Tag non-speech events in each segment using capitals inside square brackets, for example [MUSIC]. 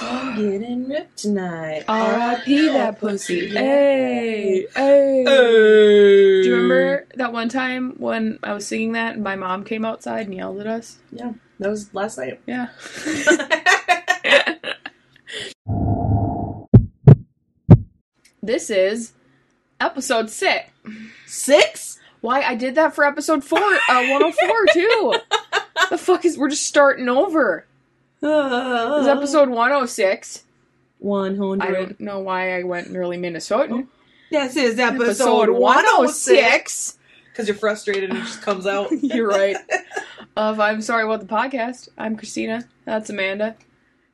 I'm [GASPS] getting ripped tonight. R.I.P. that pussy. Hey, hey. Hey. Do you remember that one time when I was singing that and my mom came outside and yelled at us? Yeah, that was last night. Yeah. [LAUGHS] this is episode six. Six? Why I did that for episode four, uh, 104 too. [LAUGHS] the fuck is? We're just starting over. Uh, This is episode 106. one I hundred. don't know why I went really Minnesotan. This is Episode episode 106. Because you're frustrated and it just comes out. [LAUGHS] You're right. [LAUGHS] Of I'm sorry about the podcast. I'm Christina. That's Amanda.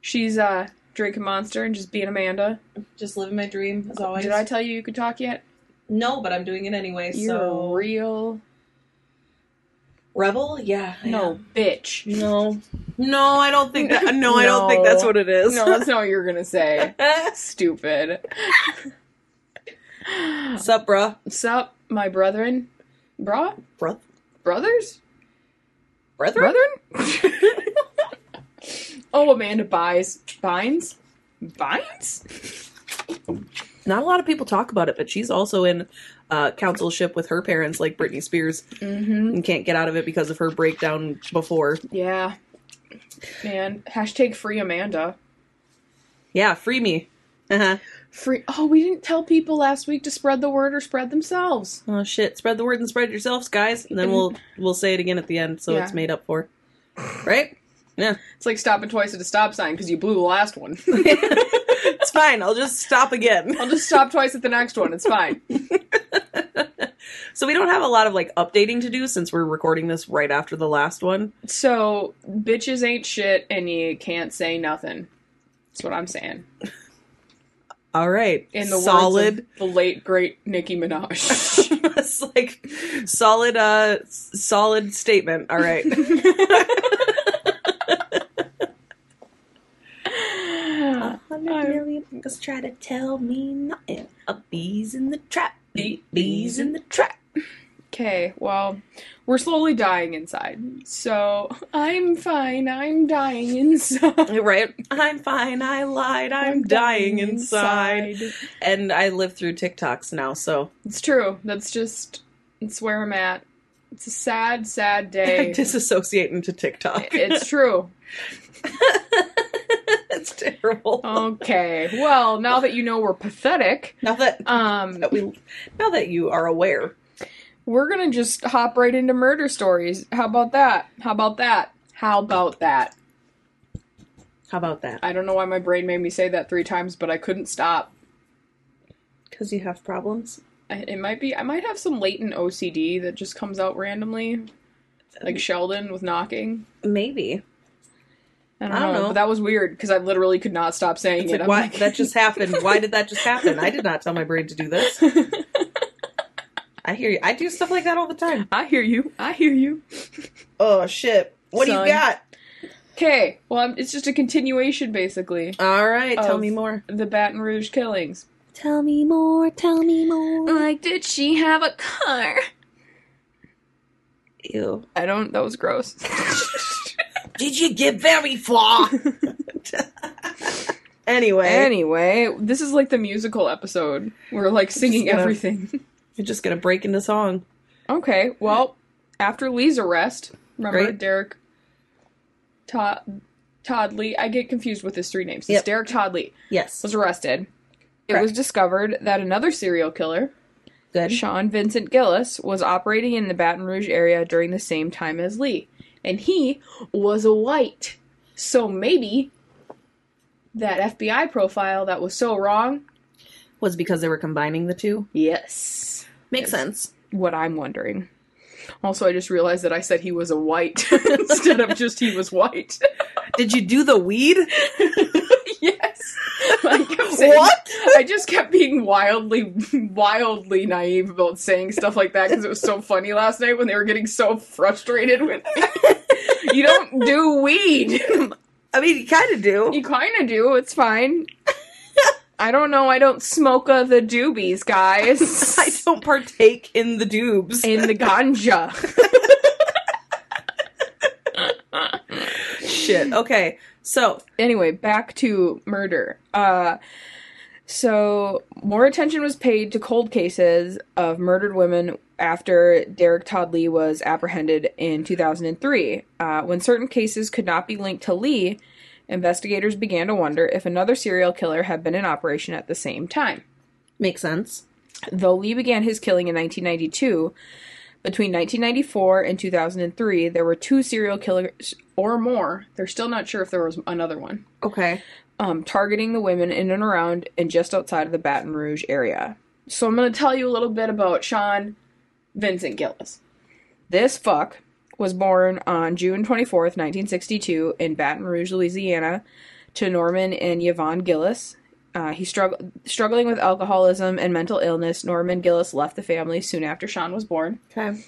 She's uh drinking Monster and just being Amanda. just living my dream as always. Did I tell you you could talk yet? No, but I'm doing it anyway. You're so real rebel? Yeah. I no am. bitch. No. No, I don't think that. No, I don't think that's what it is. No, that's not what you're gonna say. [LAUGHS] Stupid. Sup, bruh? Sup, my brethren? Bra? Bruh? Brothers? Brethren? Brethren? [LAUGHS] oh, Amanda buys. Binds? Binds? Not a lot of people talk about it, but she's also in uh, counselship with her parents, like Britney Spears, Mm-hmm. and can't get out of it because of her breakdown before. Yeah. Man, hashtag free Amanda. Yeah, free me. Uh-huh. Free. Oh, we didn't tell people last week to spread the word or spread themselves. Oh shit! Spread the word and spread yourselves, guys. And then we'll we'll say it again at the end, so Yeah. it's made up for. Right? [SIGHS] Yeah, It's like stopping twice at a stop sign because you blew the last one. [LAUGHS] [LAUGHS] it's fine. I'll just stop again. I'll just stop twice at the next one. It's fine. [LAUGHS] So we don't have a lot of like updating to do since we're recording this right after the last one. So, bitches ain't shit and you can't say nothing. That's what I'm saying. All right, In the solid. words of the late, great Nicki Minaj. [LAUGHS] it's like solid, uh, solid statement. All right. [LAUGHS] A hundred million niggas try to tell me nothing. A bees in the trap, bee, bees in the trap. Okay, well, we're slowly dying inside. So, I'm fine. I'm dying inside. [LAUGHS] Right? I'm fine. I lied. I'm, dying inside. And I live through TikToks now, so It's true. That's just, it's where I'm at. It's a sad, sad [LAUGHS] day. disassociate into TikTok. it's true. [LAUGHS] it's terrible. Okay. Well, now that you know we're pathetic, Now that, um, that we, now that you are aware, we're gonna just hop right into murder stories. How about that? How about that? How about that? how about that? I don't know why my brain made me say that three times, but I couldn't stop. Because you have problems. I- It might be. I might have some latent OCD that just comes out randomly, like Sheldon with knocking. Maybe. I don't, I don't know, know. but that was weird because I literally could not stop saying It's it. like, why like- that just happened? Why did that just happen? I did not tell my brain to do this. [LAUGHS] I hear you. I do stuff like that all the time. I hear you. I hear you. Oh shit! What do you got? Okay. Well, I'm, it's just a continuation, basically. All right, tell me more. The Baton Rouge killings. Tell me more. Tell me more. Like, did she have a car? Ew. I don't. That was gross. [LAUGHS] Did you get very far? [LAUGHS] anyway, anyway, this is like the musical episode. We're like singing gonna- everything. [LAUGHS] you're just gonna break into song. Okay, well, after Lee's arrest, remember Great. Derek Todd Todd Lee? I get confused with his three names. It's Derek Todd Lee Yes. was arrested. It was discovered that another serial killer, Good. Sean Vincent Gillis, was operating in the Baton Rouge area during the same time as Lee, and he was a white. So maybe that FBI profile that was so wrong. Was because they were combining the two. Yes, Makes sense. what I'm wondering. Also, I just realized that I said he was a white [LAUGHS] instead of just he was white. Did you do the weed? [LAUGHS] yes. I saying, What? I just kept being wildly, wildly naive about saying stuff like that because it was so funny last night when they were getting so frustrated with me. [LAUGHS] you don't do weed. I mean, you kind of do. You kind of do. It's fine. I don't know. I don't smoke uh, the doobies, guys. [LAUGHS] I don't partake in the doobs. In the ganja. shit. Okay, so anyway, back to murder. Uh, so more attention was paid to cold cases of murdered women after Derek Todd Lee was apprehended in 2003. Uh, when certain cases could not be linked to Lee, investigators began to wonder if another serial killer had been in operation at the same time. makes sense. Though Lee began his killing in 1992, between 1994 and 2003, there were two serial killers or more. They're still not sure if there was another one Okay. um, targeting the women in and around and just outside of the Baton Rouge area. So I'm going to tell you a little bit about Sean Vincent Gillis. This fuck was born on June 24th, 1962, in Baton Rouge, Louisiana, to Norman and Yvonne Gillis. Uh, he strugg- struggling with alcoholism and mental illness. Norman Gillis left the family soon after Sean was born. Okay.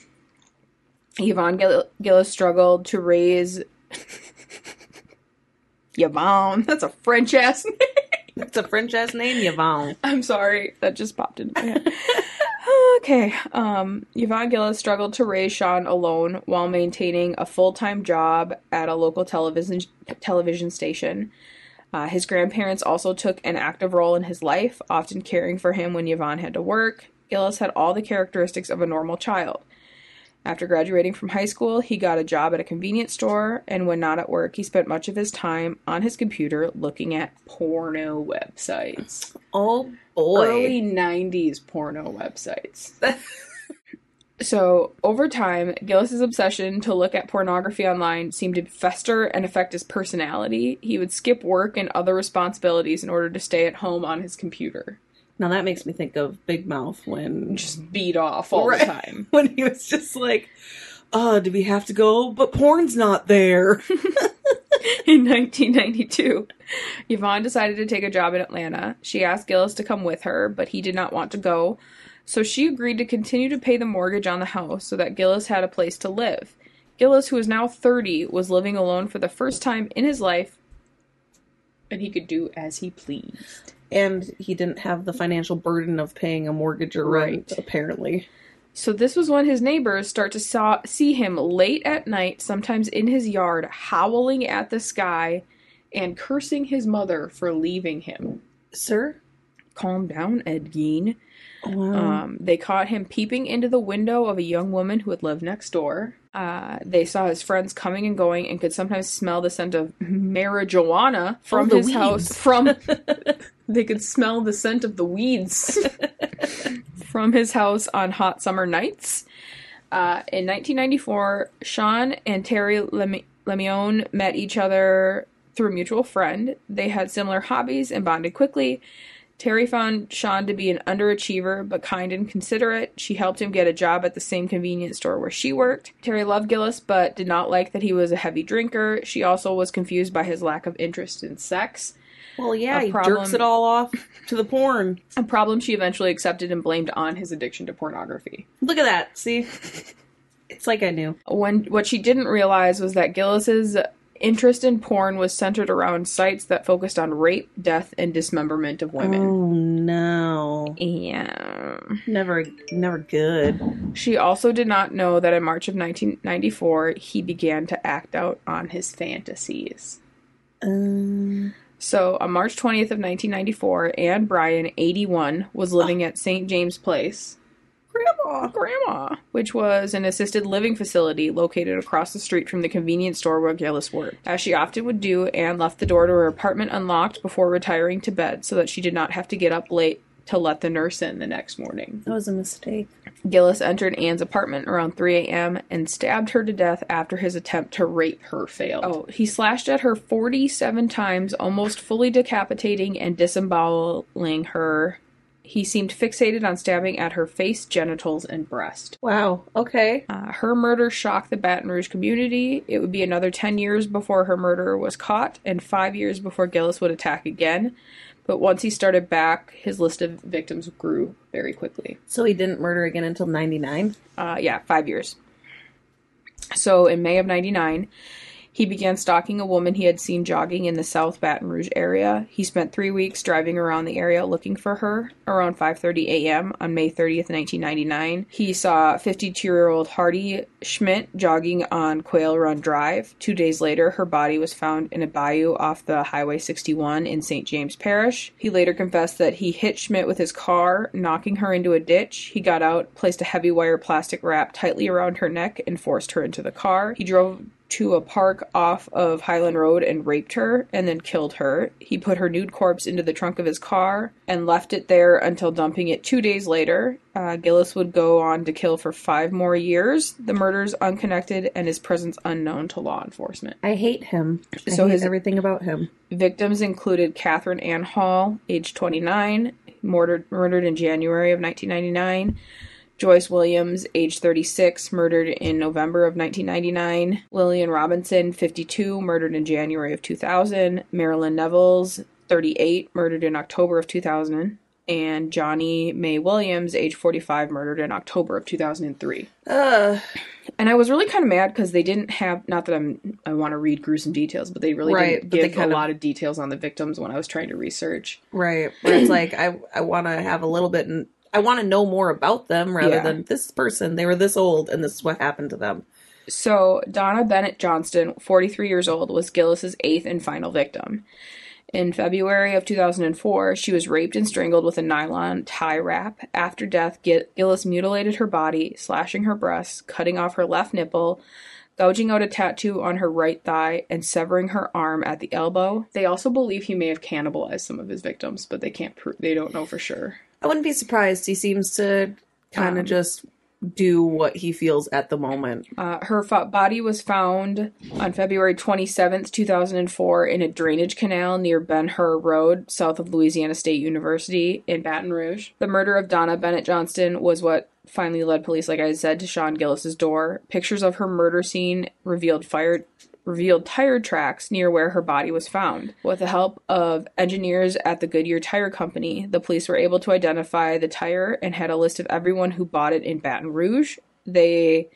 Yvonne Gill- Gillis struggled to raise. [LAUGHS] Yvonne, that's a French ass [LAUGHS] name. It's a French ass name, Yvonne. I'm sorry, that just popped into my head. [LAUGHS] okay, um, Yvonne Gillis struggled to raise Sean alone while maintaining a full time job at a local television television station. Uh, his grandparents also took an active role in his life, often caring for him when Yvonne had to work. Gillis had all the characteristics of a normal child. After graduating from high school, he got a job at a convenience store, and when not at work, he spent much of his time on his computer looking at porno websites Oh boy. early 90s porno websites. [LAUGHS] so, over time, Gillis's obsession to look at pornography online seemed to fester and affect his personality. He would skip work and other responsibilities in order to stay at home on his computer. Now that makes me think of Big Mouth when Just beat off all Right. the time. [LAUGHS] when he was just like, "Oh, do we have to go? But porn's not there." [LAUGHS] In 1992, Yvonne decided to take a job in Atlanta. She asked Gillis to come with her, but he did not want to go. So she agreed to continue to pay the mortgage on the house so that Gillis had a place to live. Gillis, who is now 30, was living alone for the first time in his life, and he could do as he pleased. And he didn't have the financial burden of paying a mortgage or rent, Right. apparently. So this was when his neighbors start to saw, see him late at night, sometimes in his yard, howling at the sky and cursing his mother for leaving him. Sir? Calm down, Ed Gein. Wow. Um, they caught him peeping into the window of a young woman who had lived next door. Uh, they saw his friends coming and going and could sometimes smell the scent of marijuana from the his house. From [LAUGHS] they could smell the scent of the weeds [LAUGHS] from his house on hot summer nights. Uh, in 1994, Sean and Terry Lemi- Lemoine met each other through a mutual friend. They had similar hobbies and bonded quickly. Terry found Sean to be an underachiever but kind and considerate. She helped him get a job at the same convenience store where she worked. Terry loved Gillis but did not like that he was a heavy drinker. She also was confused by his lack of interest in sex, well, yeah, he problem- jerks it all off to the porn. a problem she eventually accepted and blamed on his addiction to pornography. Look at that. See? [LAUGHS] It's like I knew. When what she didn't realize was that Gillis's interest in porn was centered around sites that focused on rape, death, and dismemberment of women. Oh no. Yeah. Never never good. She also did not know that in March of 1994 he began to act out on his fantasies. Um So, on March 20th of 1994, Anne Bryan, 81, was living at St. James Place, Grandma. Grandma, which was an assisted living facility located across the street from the convenience store where Gillis worked. As she often would do, Anne left the door to her apartment unlocked before retiring to bed so that she did not have to get up late to let the nurse in the next morning. That was a mistake. Gillis entered Anne's apartment around 3 a.m. and stabbed her to death after his attempt to rape her failed. Oh, he slashed at her 47 times, almost fully decapitating and disemboweling her. He seemed fixated on stabbing at her face, genitals, and breast. Wow. Okay. Uh, her murder shocked the Baton Rouge community. It would be another 10 years before her murderer was caught, and five years before Gillis would attack again. But once he started back, his list of victims grew very quickly. So he didn't murder again until 99. Uh, yeah, five years. So in May of 99, He began stalking a woman he had seen jogging in the South Baton Rouge area. He spent three weeks driving around the area looking for her. Around 5:30 a.m. on May 30th, 1999, he saw 52-year-old Hardee Schmidt jogging on Quail Run Drive. Two days later, her body was found in a bayou off the Highway 61 in St. James Parish. He later confessed that he hit Schmidt with his car, knocking her into a ditch. He got out, placed a heavy wire plastic wrap tightly around her neck, and forced her into the car. He drove to a park off of Highland Road and raped her and then killed her. He put her nude corpse into the trunk of his car and left it there until dumping it two days later. Uh, Gillis would go on to kill for five more years. The murders unconnected and his presence unknown to law enforcement. I hate him. I So hate his- everything about him. Victims included Catherine Ann Hall, age 29, murdered, murdered in January of 1999. Joyce Williams, age 36, murdered in November of 1999. Lillian Robinson, 52, murdered in January of 2000. Marilyn Nevels, 38, murdered in October of 2000. And Johnnie Mae Williams, age 45, murdered in October of 2003 Ugh. and I was really kind of mad because they didn't have not that I'm I want to read gruesome details, but they really Right, didn't give a of- lot of details on the victims when I was trying to research. Right. But it's like I I want to have a little bit and I want to know more about them rather Yeah. than this person. They were this old and this is what happened to them. So Donna Bennett Johnston, 43 years old, was Gillis's eighth and final victim. In February of 2004, she was raped and strangled with a nylon tie wrap. After death, Gillis mutilated her body, slashing her breasts, cutting off her left nipple, gouging out a tattoo on her right thigh, and severing her arm at the elbow. They also believe he may have cannibalized some of his victims, but they can't prove. They don't know for sure. I wouldn't be surprised. He seems to kind of Um, just do what he feels at the moment. Uh, her body was found on February 27th, 2004, in a drainage canal near Ben Hur Road, south of Louisiana State University in Baton Rouge. The murder of Donna Bennett Johnston was what finally led police, like I said, to Sean Gillis's door. Pictures of her murder scene revealed fire revealed tire tracks near where her body was found. With the help of engineers at the Goodyear Tire Company, the police were able to identify the tire and had a list of everyone who bought it in Baton Rouge. They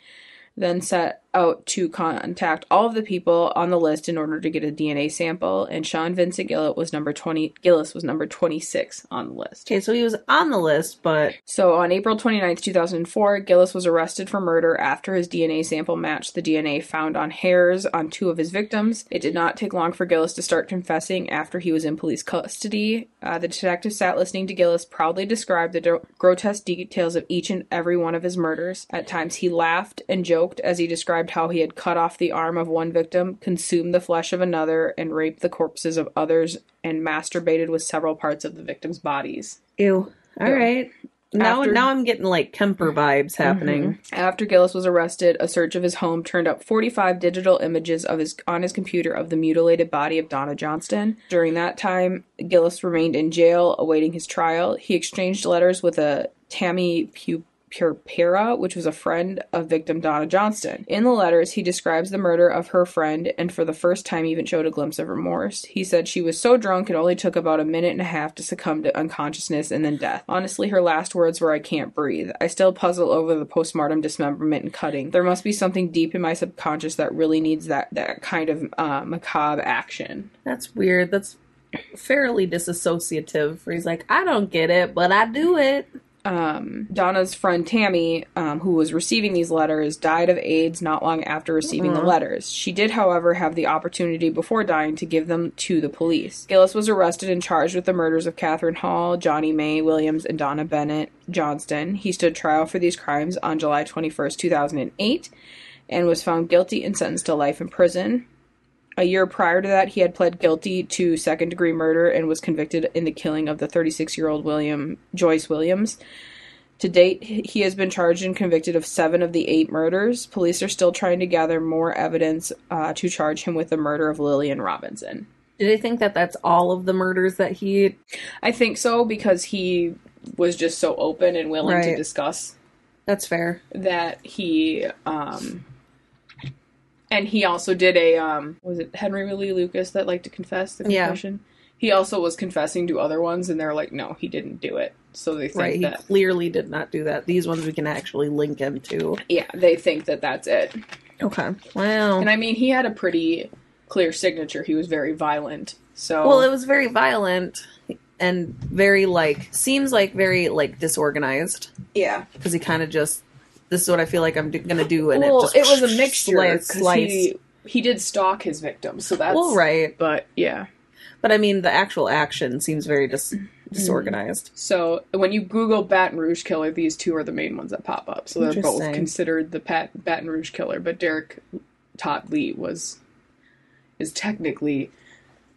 then set out to contact all of the people on the list in order to get a DNA sample, and Sean Vincent Gillett was number 20 Gillis was number 26 on the list. Okay, so he was on the list, but So on April 29th, 2004, Gillis was arrested for murder after his DNA sample matched the DNA found on hairs on two of his victims. It did not take long for Gillis to start confessing after he was in police custody. Uh, the detective sat listening to Gillis proudly describe the do- grotesque details of each and every one of his murders. At times, he laughed and joked as he described how he had cut off the arm of one victim, consumed the flesh of another, and raped the corpses of others, and masturbated with several parts of the victims' bodies. ew. All Yeah. right. Now After- now I'm getting like Kemper vibes mm-hmm. happening. After Gillis was arrested, a search of his home turned up 45 digital images of his on his computer of the mutilated body of Donna Johnston. During that time, Gillis remained in jail awaiting his trial. He exchanged letters with a Tammy Pu- Purpera, which was a friend of victim Donna Johnston. In the letters, he describes the murder of her friend and for the first time even showed a glimpse of remorse. He said she was so drunk it only took about a minute and a half to succumb to unconsciousness and then death. Honestly, her last words were, I can't breathe. I still puzzle over the postmortem dismemberment and cutting. There must be something deep in my subconscious that really needs that, that kind of uh, macabre action. That's weird. That's fairly disassociative. Where he's like, I don't get it, but I do it. Um, Donna's friend Tammy, um, who was receiving these letters, died of AIDS not long after receiving the letters. She did, however, have the opportunity before dying to give them to the police. Gillis was arrested and charged with the murders of Catherine Hall, Johnnie Mae Williams, and Donna Bennett Johnston. He stood trial for these crimes on July 21st, 2008, and was found guilty and sentenced to life in prison. A year prior to that, he had pled guilty to second degree murder and was convicted in the killing of the 36 year old William Joyce Williams. To date, he has been charged and convicted of seven of the eight murders. Police are still trying to gather more evidence uh, to charge him with the murder of Lillian Robinson. Do they think that that's all of the murders that he? I think so because he was just so open and willing to discuss That's fair. that he um and he also did a um was it Henry Lee Lucas that liked to confess the Yeah. confession? He also was confessing to other ones and they're like, no, he didn't do it. So they think Right. He clearly did not do that. These ones we can actually link him to. yeah, they think that that's it. Okay. Wow. And I mean, he had a pretty clear signature. He was very violent. So Well, it was very violent and very like seems like very like disorganized yeah. because he kind of just this is what I feel like I'm do- gonna do and well, it just was a [LAUGHS] mixture. slice. He, he did stalk his victims, so that's well, right. But yeah. But I mean, the actual action seems very dis- Mm-hmm. disorganized. So when you Google Baton Rouge killer, these two are the main ones that pop up. So they're both considered the Pat, Baton Rouge killer, but Derek Todd Lee was is technically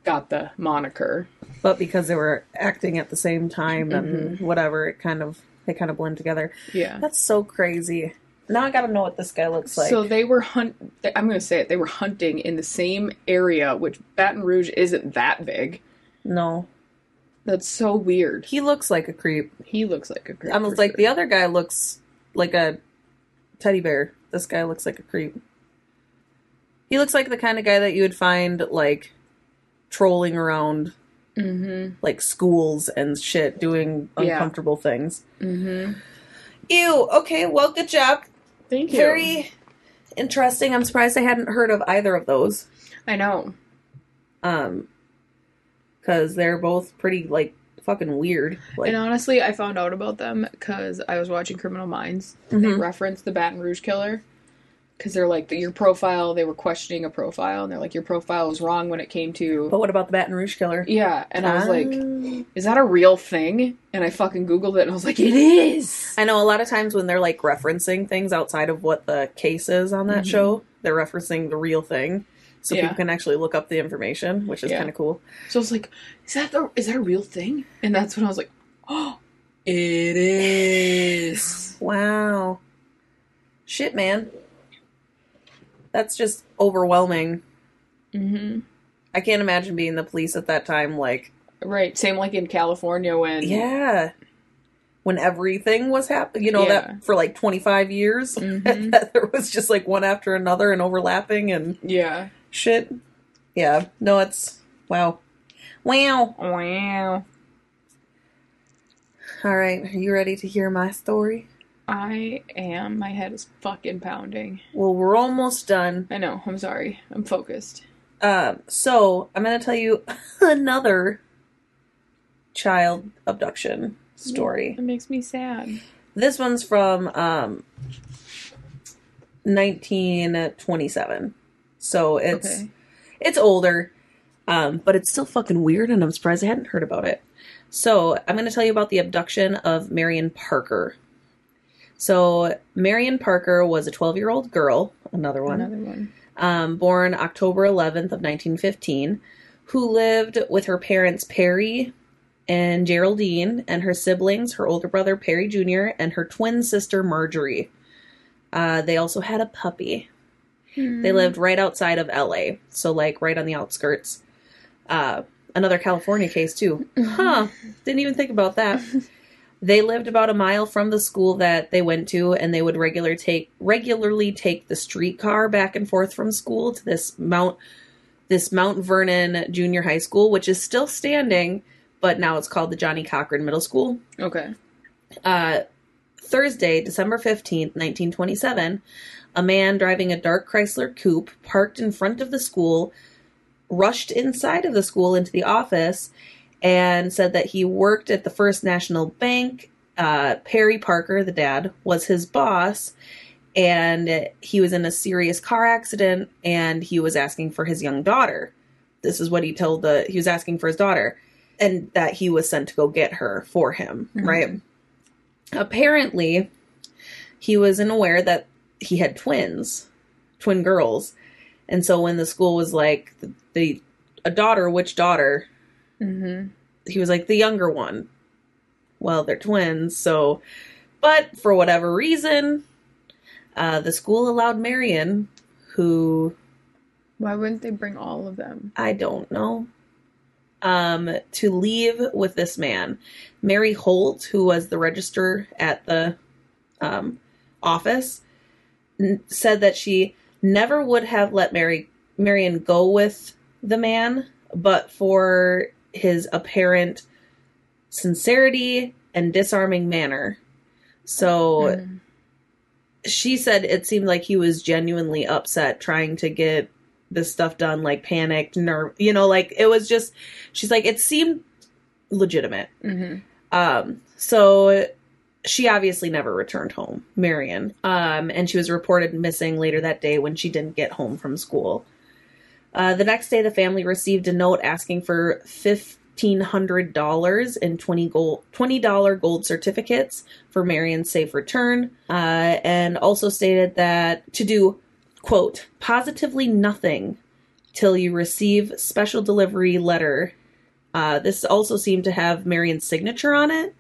got the moniker. But because they were acting at the same time and Mm-hmm. whatever, it kind of they kind of blend together. Yeah. That's so crazy. Now I gotta know what this guy looks like. so they were hunt. I'm to say it. They were hunting in the same area, which Baton Rouge isn't that big. no, That's so weird. he looks like a creep. He looks like a creep. I was like sure. the other guy looks like a teddy bear. This guy looks like a creep. He looks like the kind of guy that you would find like trolling around Mhm. like schools and shit, doing Yeah. uncomfortable things. Mhm. Ew. Okay. Well, good job. Thank you. Very interesting. I'm surprised I hadn't heard of either of those. I know. Um, because they're both pretty like fucking weird. Like, and honestly, I found out about them because I was watching Criminal Minds. and They referenced the Baton Rouge killer because they're like your profile. They were questioning a profile, and they're like your profile was wrong when it came to but what about the Baton Rouge killer? yeah. And I was like, Ah. is that a real thing? And I fucking googled it, and I was like, it is. I know a lot of times when they're like referencing things outside of what the case is on that Mhm. show, they're referencing the real thing. So Yeah. people can actually look up the information, which is Yeah. kind of cool. So I was like, is that the is that a real thing? And that's when I was like, oh, it is. Wow. Shit, man. That's just overwhelming. hmm I can't imagine being the police at that time. Like, Right. Same like in California when yeah. When everything was happening, you know, Yeah. that for like 25 years, [LAUGHS] Mhm. that there was just like one after another and overlapping and yeah. shit. Yeah. No, it's, wow. Wow. Wow. All right. Are you ready to hear my story? I am. My head is fucking pounding. Well, we're almost done. I know. I'm sorry. I'm focused. Um, so I'm going to tell you [LAUGHS] another child abduction story. It makes me sad. This one's from um 1927. So it's Okay. it's older. Um, but it's still fucking weird and I'm surprised I hadn't heard about it. So, I'm going to tell you about the abduction of Marion Parker. So, Marion Parker was a 12-year-old girl, another one Another one. um, born October 11th of 1915, who lived with her parents Perry and Geraldine and her siblings, her older brother Perry Jr. and her twin sister Marjorie. Uh, they also had a puppy. They lived right outside of LA, so like right on the outskirts. Uh, another California case too. [LAUGHS] Huh? Didn't even think about that. [LAUGHS] They lived about a mile from the school that they went to, and they would regular take regularly take the streetcar back and forth from school to this Mount this Mount Vernon Junior High School, which is still standing, but now it's called the Johnnie Cochran Middle School. Okay. Uh, Thursday, December 15th, 1927, a man driving a dark Chrysler coupe parked in front of the school, rushed inside of the school into the office, and said that he worked at the First National Bank. Uh, Perry Parker, the dad, was his boss, and he was in a serious car accident and he was asking for his young daughter. This is what he told the he was asking for his daughter, and that he was sent to go get her for him, Mhm. right? Apparently, he was unaware that he had twins, twin girls, and so when the school was like the, the a daughter, which daughter? Mm-hmm. He was like the younger one. Well, they're twins, so but for whatever reason, uh, the school allowed Marion, who Why wouldn't they bring all of them? I don't know, um, to leave with this man. Mary Holt, who was the register at the um, office, n- said that she never would have let Mary Marion go with the man, but for his apparent sincerity and disarming manner. So Mhm. she said it seemed like he was genuinely upset trying to get this stuff done, like panicked, nerve, you know, like it was just. She's like, it seemed legitimate. Mm-hmm. Um, so she obviously never returned home, Marion. Um, and she was reported missing later that day when she didn't get home from school. Uh, the next day, the family received a note asking for fifteen hundred dollars in twenty gold twenty dollar gold certificates for Marion's safe return, uh, and also stated that to do quote positively nothing till you receive special delivery letter. Uh, this also seemed to have Marion's signature on it.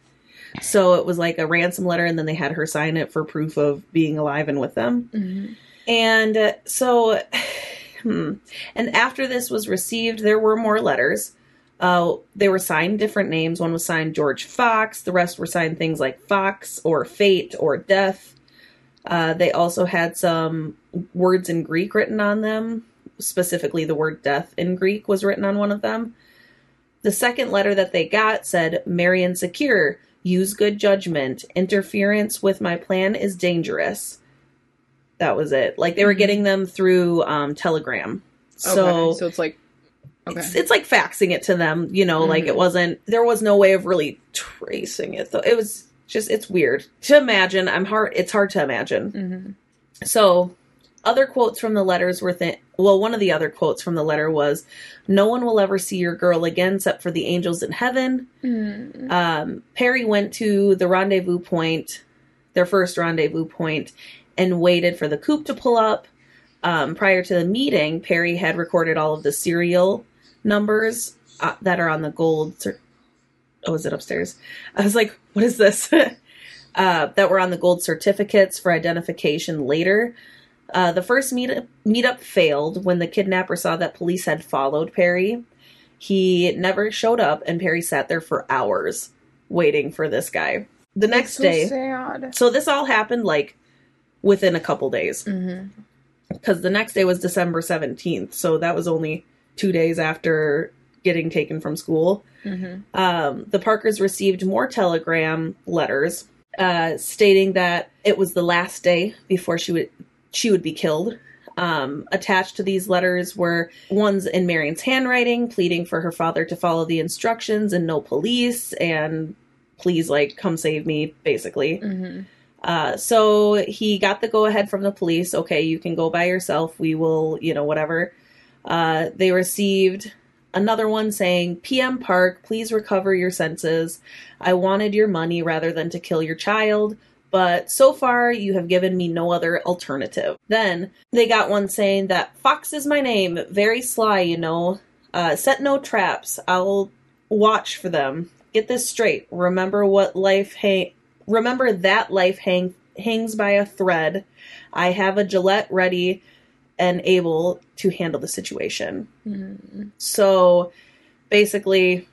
So it was like a ransom letter, and then they had her sign it for proof of being alive and with them. Mm-hmm. And uh, so, hmm. and after this was received, there were more letters. Uh, they were signed different names. One was signed George Fox. The rest were signed things like Fox or Fate or Death. Uh, they also had some words in Greek written on them. Specifically, the word death in Greek was written on one of them. The second letter that they got said, Marion Secure, use good judgment. Interference with my plan is dangerous. That was it. Like they were Mhm. getting them through um, Telegram. So, okay. so it's like okay. it's, it's like faxing it to them, you know, like Mhm. it wasn't, there was no way of really tracing it though. It was just, it's weird to imagine. I'm hard, it's hard to imagine. hmm So, other quotes from the letters were th- well, one of the other quotes from the letter was, "No one will ever see your girl again except for the angels in heaven." Mm-hmm. Um, Perry went to the rendezvous point, their first rendezvous point, and waited for the coupe to pull up. Um, prior to the meeting, Perry had recorded all of the serial numbers uh, that are on the gold. Cer- oh, is it upstairs? I was like, "What is this?" [LAUGHS] uh, that were on the gold certificates for identification later. Uh, the first meetup, meetup failed when the kidnapper saw that police had followed Perry. He never showed up, and Perry sat there for hours waiting for this guy. The next so day, sad. so this all happened like within a couple days Mm-hmm. because the next day was December 17th. So that was only two days after getting taken from school. Mm-hmm. Um, the Parkers received more telegram letters uh, stating that it was the last day before she would she would be killed. Um, attached to these letters were ones in Marion's handwriting, pleading for her father to follow the instructions and no police, and please, like, come save me, basically. Mm-hmm. Uh, so he got the go ahead from the police. Okay, you can go by yourself. We will, you know, whatever. Uh, they received another one saying, PM Park, please recover your senses. I wanted your money rather than to kill your child, but so far you have given me no other alternative. Then they got one saying that Fox is my name, very sly, you know. Uh, set no traps. I'll watch for them. Get this straight. Remember what life hang. Remember that life hang hangs by a thread. I have a Gillette ready and able to handle the situation. Mm-hmm. So basically,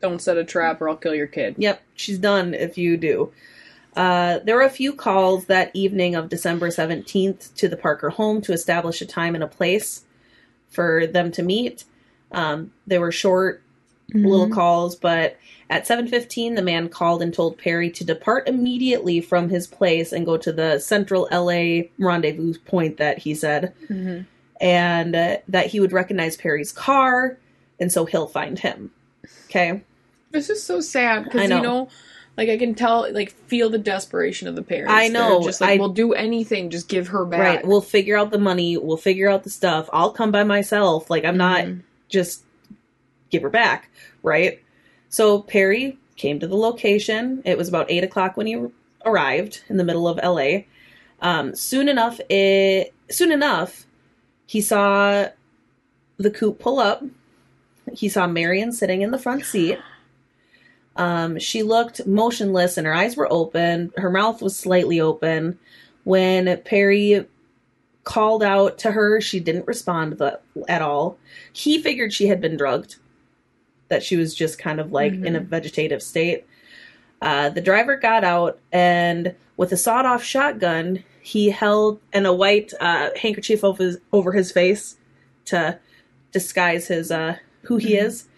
Don't set a trap or I'll kill your kid. Yep, she's done if you do. Uh, there were a few calls that evening of December 17th to the Parker home to establish a time and a place for them to meet. Um, they were short little calls, but at 7:15 the man called and told Perry to depart immediately from his place and go to the central LA rendezvous point that he said Mm-hmm. and uh, that he would recognize Perry's car and so he'll find him. Okay? This is so sad because know. you know, like I can tell, like feel the desperation of the parents. I know, They're just like I- we'll do anything, just give her back. Right. We'll figure out the money. We'll figure out the stuff. I'll come by myself. Like, I'm not Mhm. just give her back. Right. So Perry came to the location. It was about eight o'clock when he arrived in the middle of LA. Um, soon enough, it soon enough, he saw the coupe pull up. He saw Marion sitting in the front seat. Um, she looked motionless and her eyes were open. Her mouth was slightly open. When Perry called out to her, she didn't respond at all. He figured she had been drugged, that she was just kind of like in a vegetative state. Uh, the driver got out and with a sawed off shotgun, he held and a white uh, handkerchief over his, over his face to disguise his uh, who he is.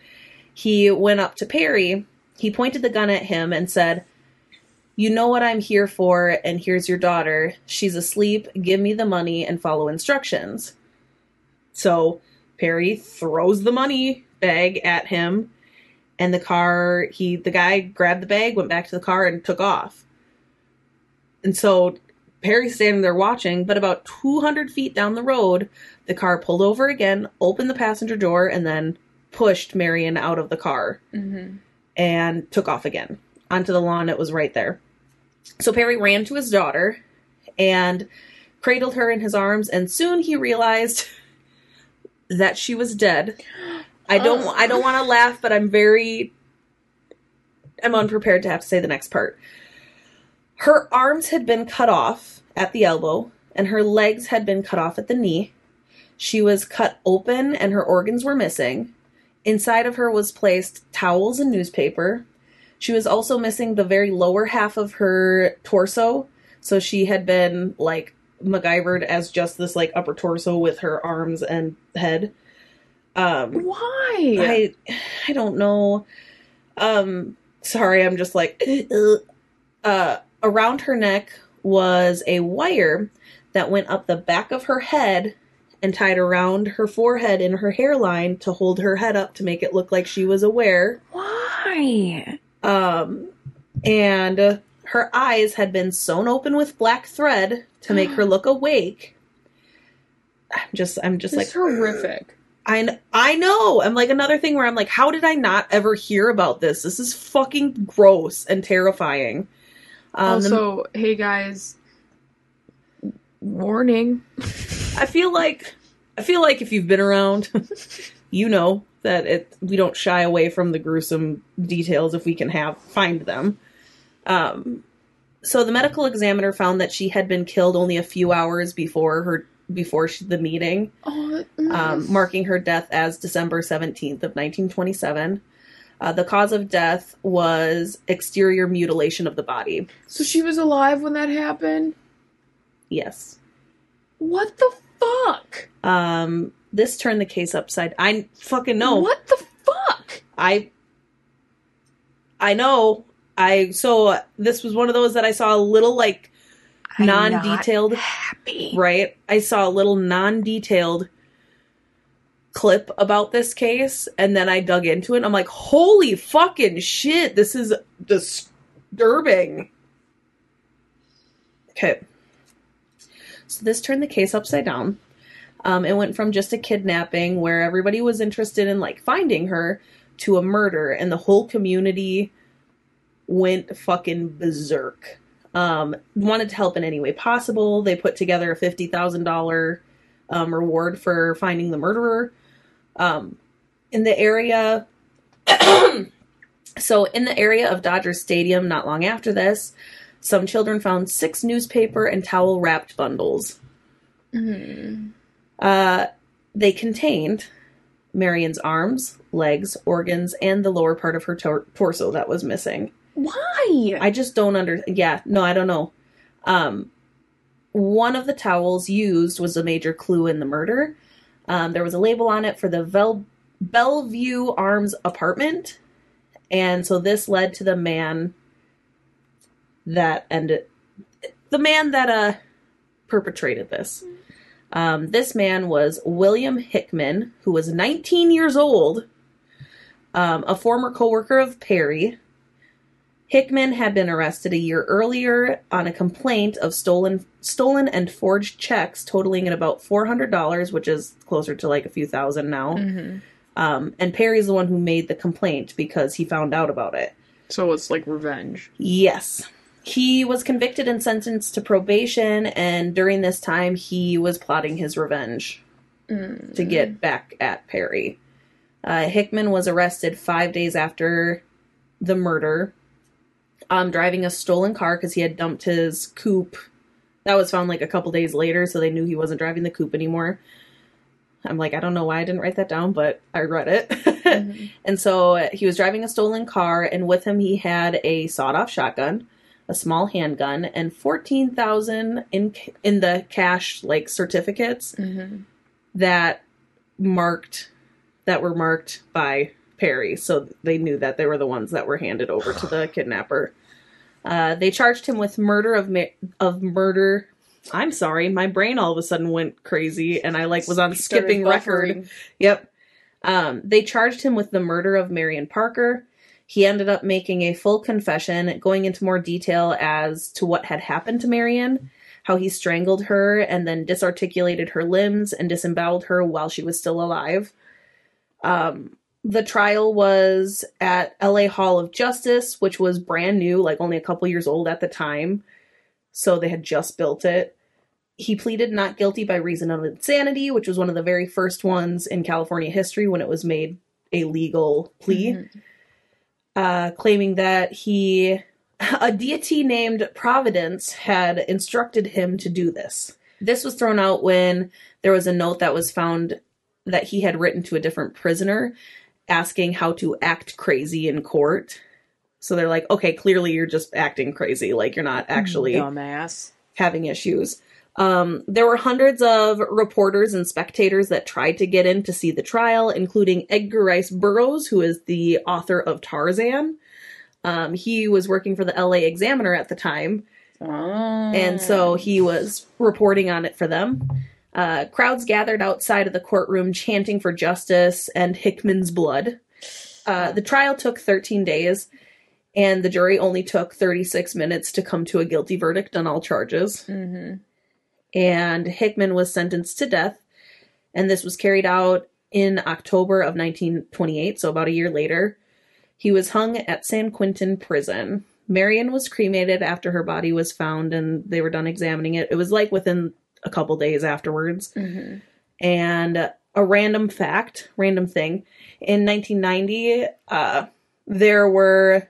He went up to Perry. He pointed the gun at him and said, You know what I'm here for, and here's your daughter. She's asleep. Give me the money and follow instructions. So Perry throws the money bag at him, and the car, he, the guy grabbed the bag, went back to the car, and took off. And so Perry's standing there watching, but about 200 feet down the road, the car pulled over again, opened the passenger door, and then pushed Marion out of the car Mm-hmm. and took off again onto the lawn. It was right there. So Perry ran to his daughter and cradled her in his arms, and soon he realized [LAUGHS] that she was dead. [GASPS] [GASPS] [GASPS] I don't. Oh. I don't want to laugh, but I'm very. I'm unprepared to have to say the next part. Her arms had been cut off at the elbow, and her legs had been cut off at the knee. She was cut open, and her organs were missing. Inside of her was placed towels and newspaper. She was also missing the very lower half of her torso, so she had been like MacGyvered as just this like upper torso with her arms and head. Um, Why? I I don't know. Um, sorry, I'm just like [CLEARS THROAT] uh around her neck was a wire that went up the back of her head and tied around her forehead and her hairline to hold her head up to make it look like she was aware. Why? Um, and her eyes had been sewn open with black thread to make her [GASPS] look awake. I'm just, I'm just It's like horrific. I I know. I'm like another thing where I'm like, how did I not ever hear about this? This is fucking gross and terrifying. Um, the- also, hey guys, warning. I feel like I feel like if you've been around, [LAUGHS] you know that it we don't shy away from the gruesome details if we can have find them. Um, so the medical examiner found that she had been killed only a few hours before her before she, the meeting, Oh, um, marking her death as December seventeenth of nineteen twenty seven. Uh, the cause of death was exterior mutilation of the body. so she was alive when that happened. Yes. What the fuck? Um, this turned the case upside. I fucking know. What the fuck? I I know. I so uh, this was one of those that I saw a little like non-detailed happy. right. I saw a little non-detailed clip about this case and then I dug into it I'm like, "Holy fucking shit, this is disturbing." Okay. So this turned the case upside down. Um, it went from just a kidnapping where everybody was interested in like finding her to a murder, and the whole community went fucking berserk. Um, wanted to help in any way possible. They put together a fifty thousand dollar um, reward for finding the murderer. Um, in the area, [COUGHS] so in the area of Dodger Stadium, not long after this, some children found six newspaper and towel wrapped bundles. Mhm. Uh, they contained Marion's arms, legs, organs, and the lower part of her tor- torso that was missing. Why? I just don't under. Yeah, no, I don't know. Um, one of the towels used was a major clue in the murder. Um, there was a label on it for the Vel- Bellevue Arms apartment, and so this led to the man that ended. The man that uh perpetrated this. Um, this man was William Hickman, who was 19 years old, um, a former coworker of Perry. Hickman had been arrested a year earlier on a complaint of stolen stolen and forged checks totaling at about four hundred dollars, which is closer to like a few thousand now. Mhm. Um, and Perry's the one who made the complaint because he found out about it. So it's like revenge. Yes. He was convicted and sentenced to probation, and during this time, he was plotting his revenge Mm. to get back at Perry. Uh, Hickman was arrested five days after the murder, um, driving a stolen car because he had dumped his coupe. That was found like a couple days later, so they knew he wasn't driving the coupe anymore. I'm like, I don't know why I didn't write that down, but I read it. [LAUGHS] Mhm. And so he was driving a stolen car, and with him he had a sawed-off shotgun, a small handgun, and fourteen thousand in in the cash like certificates Mhm. that marked that were marked by Perry, so they knew that they were the ones that were handed over to the [SIGHS] kidnapper. Uh, they charged him with murder of ma- of murder. I'm sorry, my brain all of a sudden went crazy, and I like was on Started skipping record. Yep. Um, they charged him with the murder of Marion Parker. He ended up making a full confession, going into more detail as to what had happened to Marion, how he strangled her and then disarticulated her limbs and disemboweled her while she was still alive. Um, the trial was at LA Hall of Justice, which was brand new, like only a couple years old at the time. So they had just built it. He pleaded not guilty by reason of insanity, which was one of the very first ones in California history when it was made a legal plea, Mhm. uh, claiming that he, a deity named Providence, had instructed him to do this. This was thrown out when there was a note that was found that he had written to a different prisoner asking how to act crazy in court. So they're like, okay, clearly you're just acting crazy. Like you're not actually dumbass. having issues. Um, there were hundreds of reporters and spectators that tried to get in to see the trial, including Edgar Rice Burroughs, who is the author of Tarzan. Um, he was working for the LA Examiner at the time, Oh. and so he was reporting on it for them. Uh, crowds gathered outside of the courtroom chanting for justice and Hickman's blood. Uh, the trial took 13 days, and the jury only took 36 minutes to come to a guilty verdict on all charges hmm and Hickman was sentenced to death. And this was carried out in October of 1928, so about a year later. He was hung at San Quentin Prison. Marion was cremated after her body was found and they were done examining it. It was like within a couple days afterwards. hmm And a random fact, random thing, in 1990, uh, there were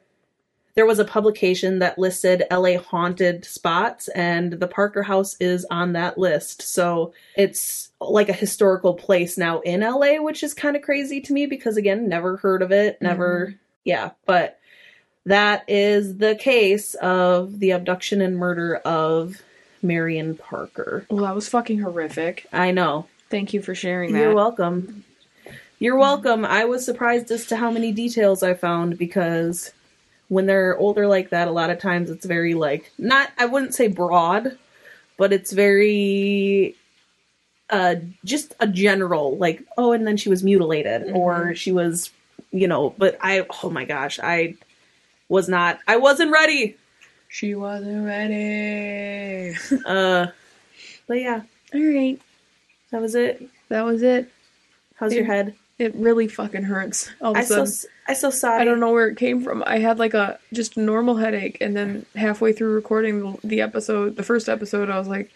there was a publication that listed LA haunted spots, and the Parker House is on that list. So it's like a historical place now in LA, which is kind of crazy to me because again, never heard of it, never, yeah. But that is the case of the abduction and murder of Marion Parker. Well, that was fucking horrific. I know. Thank you for sharing that. You're welcome. You're welcome. I was surprised as to how many details I found because when they're older like that, a lot of times it's very like not I wouldn't say broad, but it's very uh just a general like oh and then she was mutilated or she was you know, but I oh my gosh, I was not I wasn't ready. She wasn't ready. [LAUGHS] Uh but yeah, All right, that was it. that was it. How's your head? It really fucking hurts. All of I a sudden. I so sorry. I don't know where it came from. I had like a just normal headache, and then halfway through recording the, the episode, the first episode, I was like,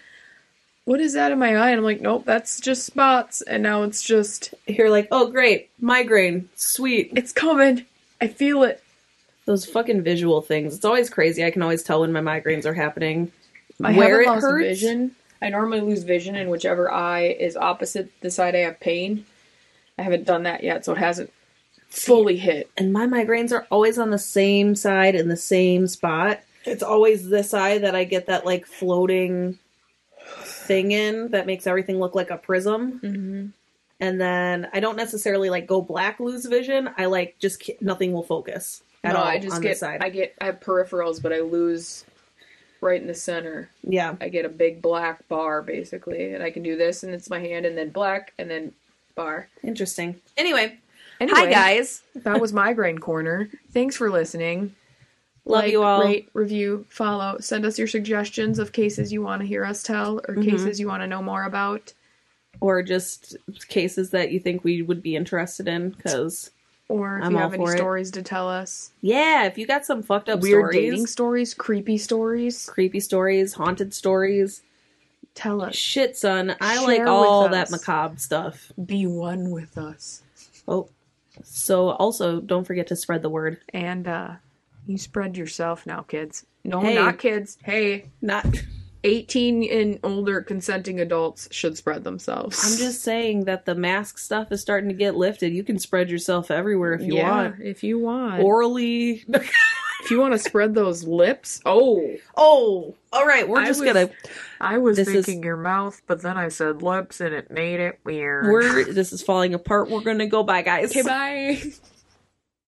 "What is that in my eye?" And I'm like, "Nope, that's just spots." And now it's just You're like, oh great, migraine, sweet. it's coming. I feel it. Those fucking visual things. It's always crazy. I can always tell when my migraines are happening. I Where it hurts? vision. I normally lose vision in whichever eye is opposite the side I have pain. I haven't done that yet, so it hasn't fully hit. And my migraines are always on the same side in the same spot. It's always this eye that I get that like floating thing in that makes everything look like a prism. Mm-hmm. And then I don't necessarily like go black lose vision. I like just nothing will focus at no, all I just on get side. I get I have peripherals, but I lose right in the center. yeah. I get a big black bar basically, and I can do this, and it's my hand, and then black, and then bar. Interesting. Anyway, Anyway, hi guys. that was migraine corner. Thanks for listening. Love like, you all. Rate, review, follow. Send us your suggestions of cases you want to hear us tell, or Mhm. cases you want to know more about, Or just cases that you think we would be interested in because or if I'm you have any for it. stories to tell us. Yeah, if you got some fucked up Weird stories, dating stories, creepy stories. creepy stories, haunted stories, Tell us. shit, son, I Share like all that macabre stuff. Be one with us. Oh, so also don't forget to spread the word. And uh you spread yourself now, kids. No, Hey. not kids. Hey, Not, 18 and older consenting adults should spread themselves. I'm just saying that the mask stuff is starting to get lifted. You can spread yourself everywhere if you yeah, want. if you want. Orally. if you want to spread those lips. Oh, oh, all right. We're I just was- gonna. I was This is- thinking your mouth, but then I said lips and it made it weird. We're. This is falling apart. We're gonna go. Bye, guys. okay, bye. [LAUGHS]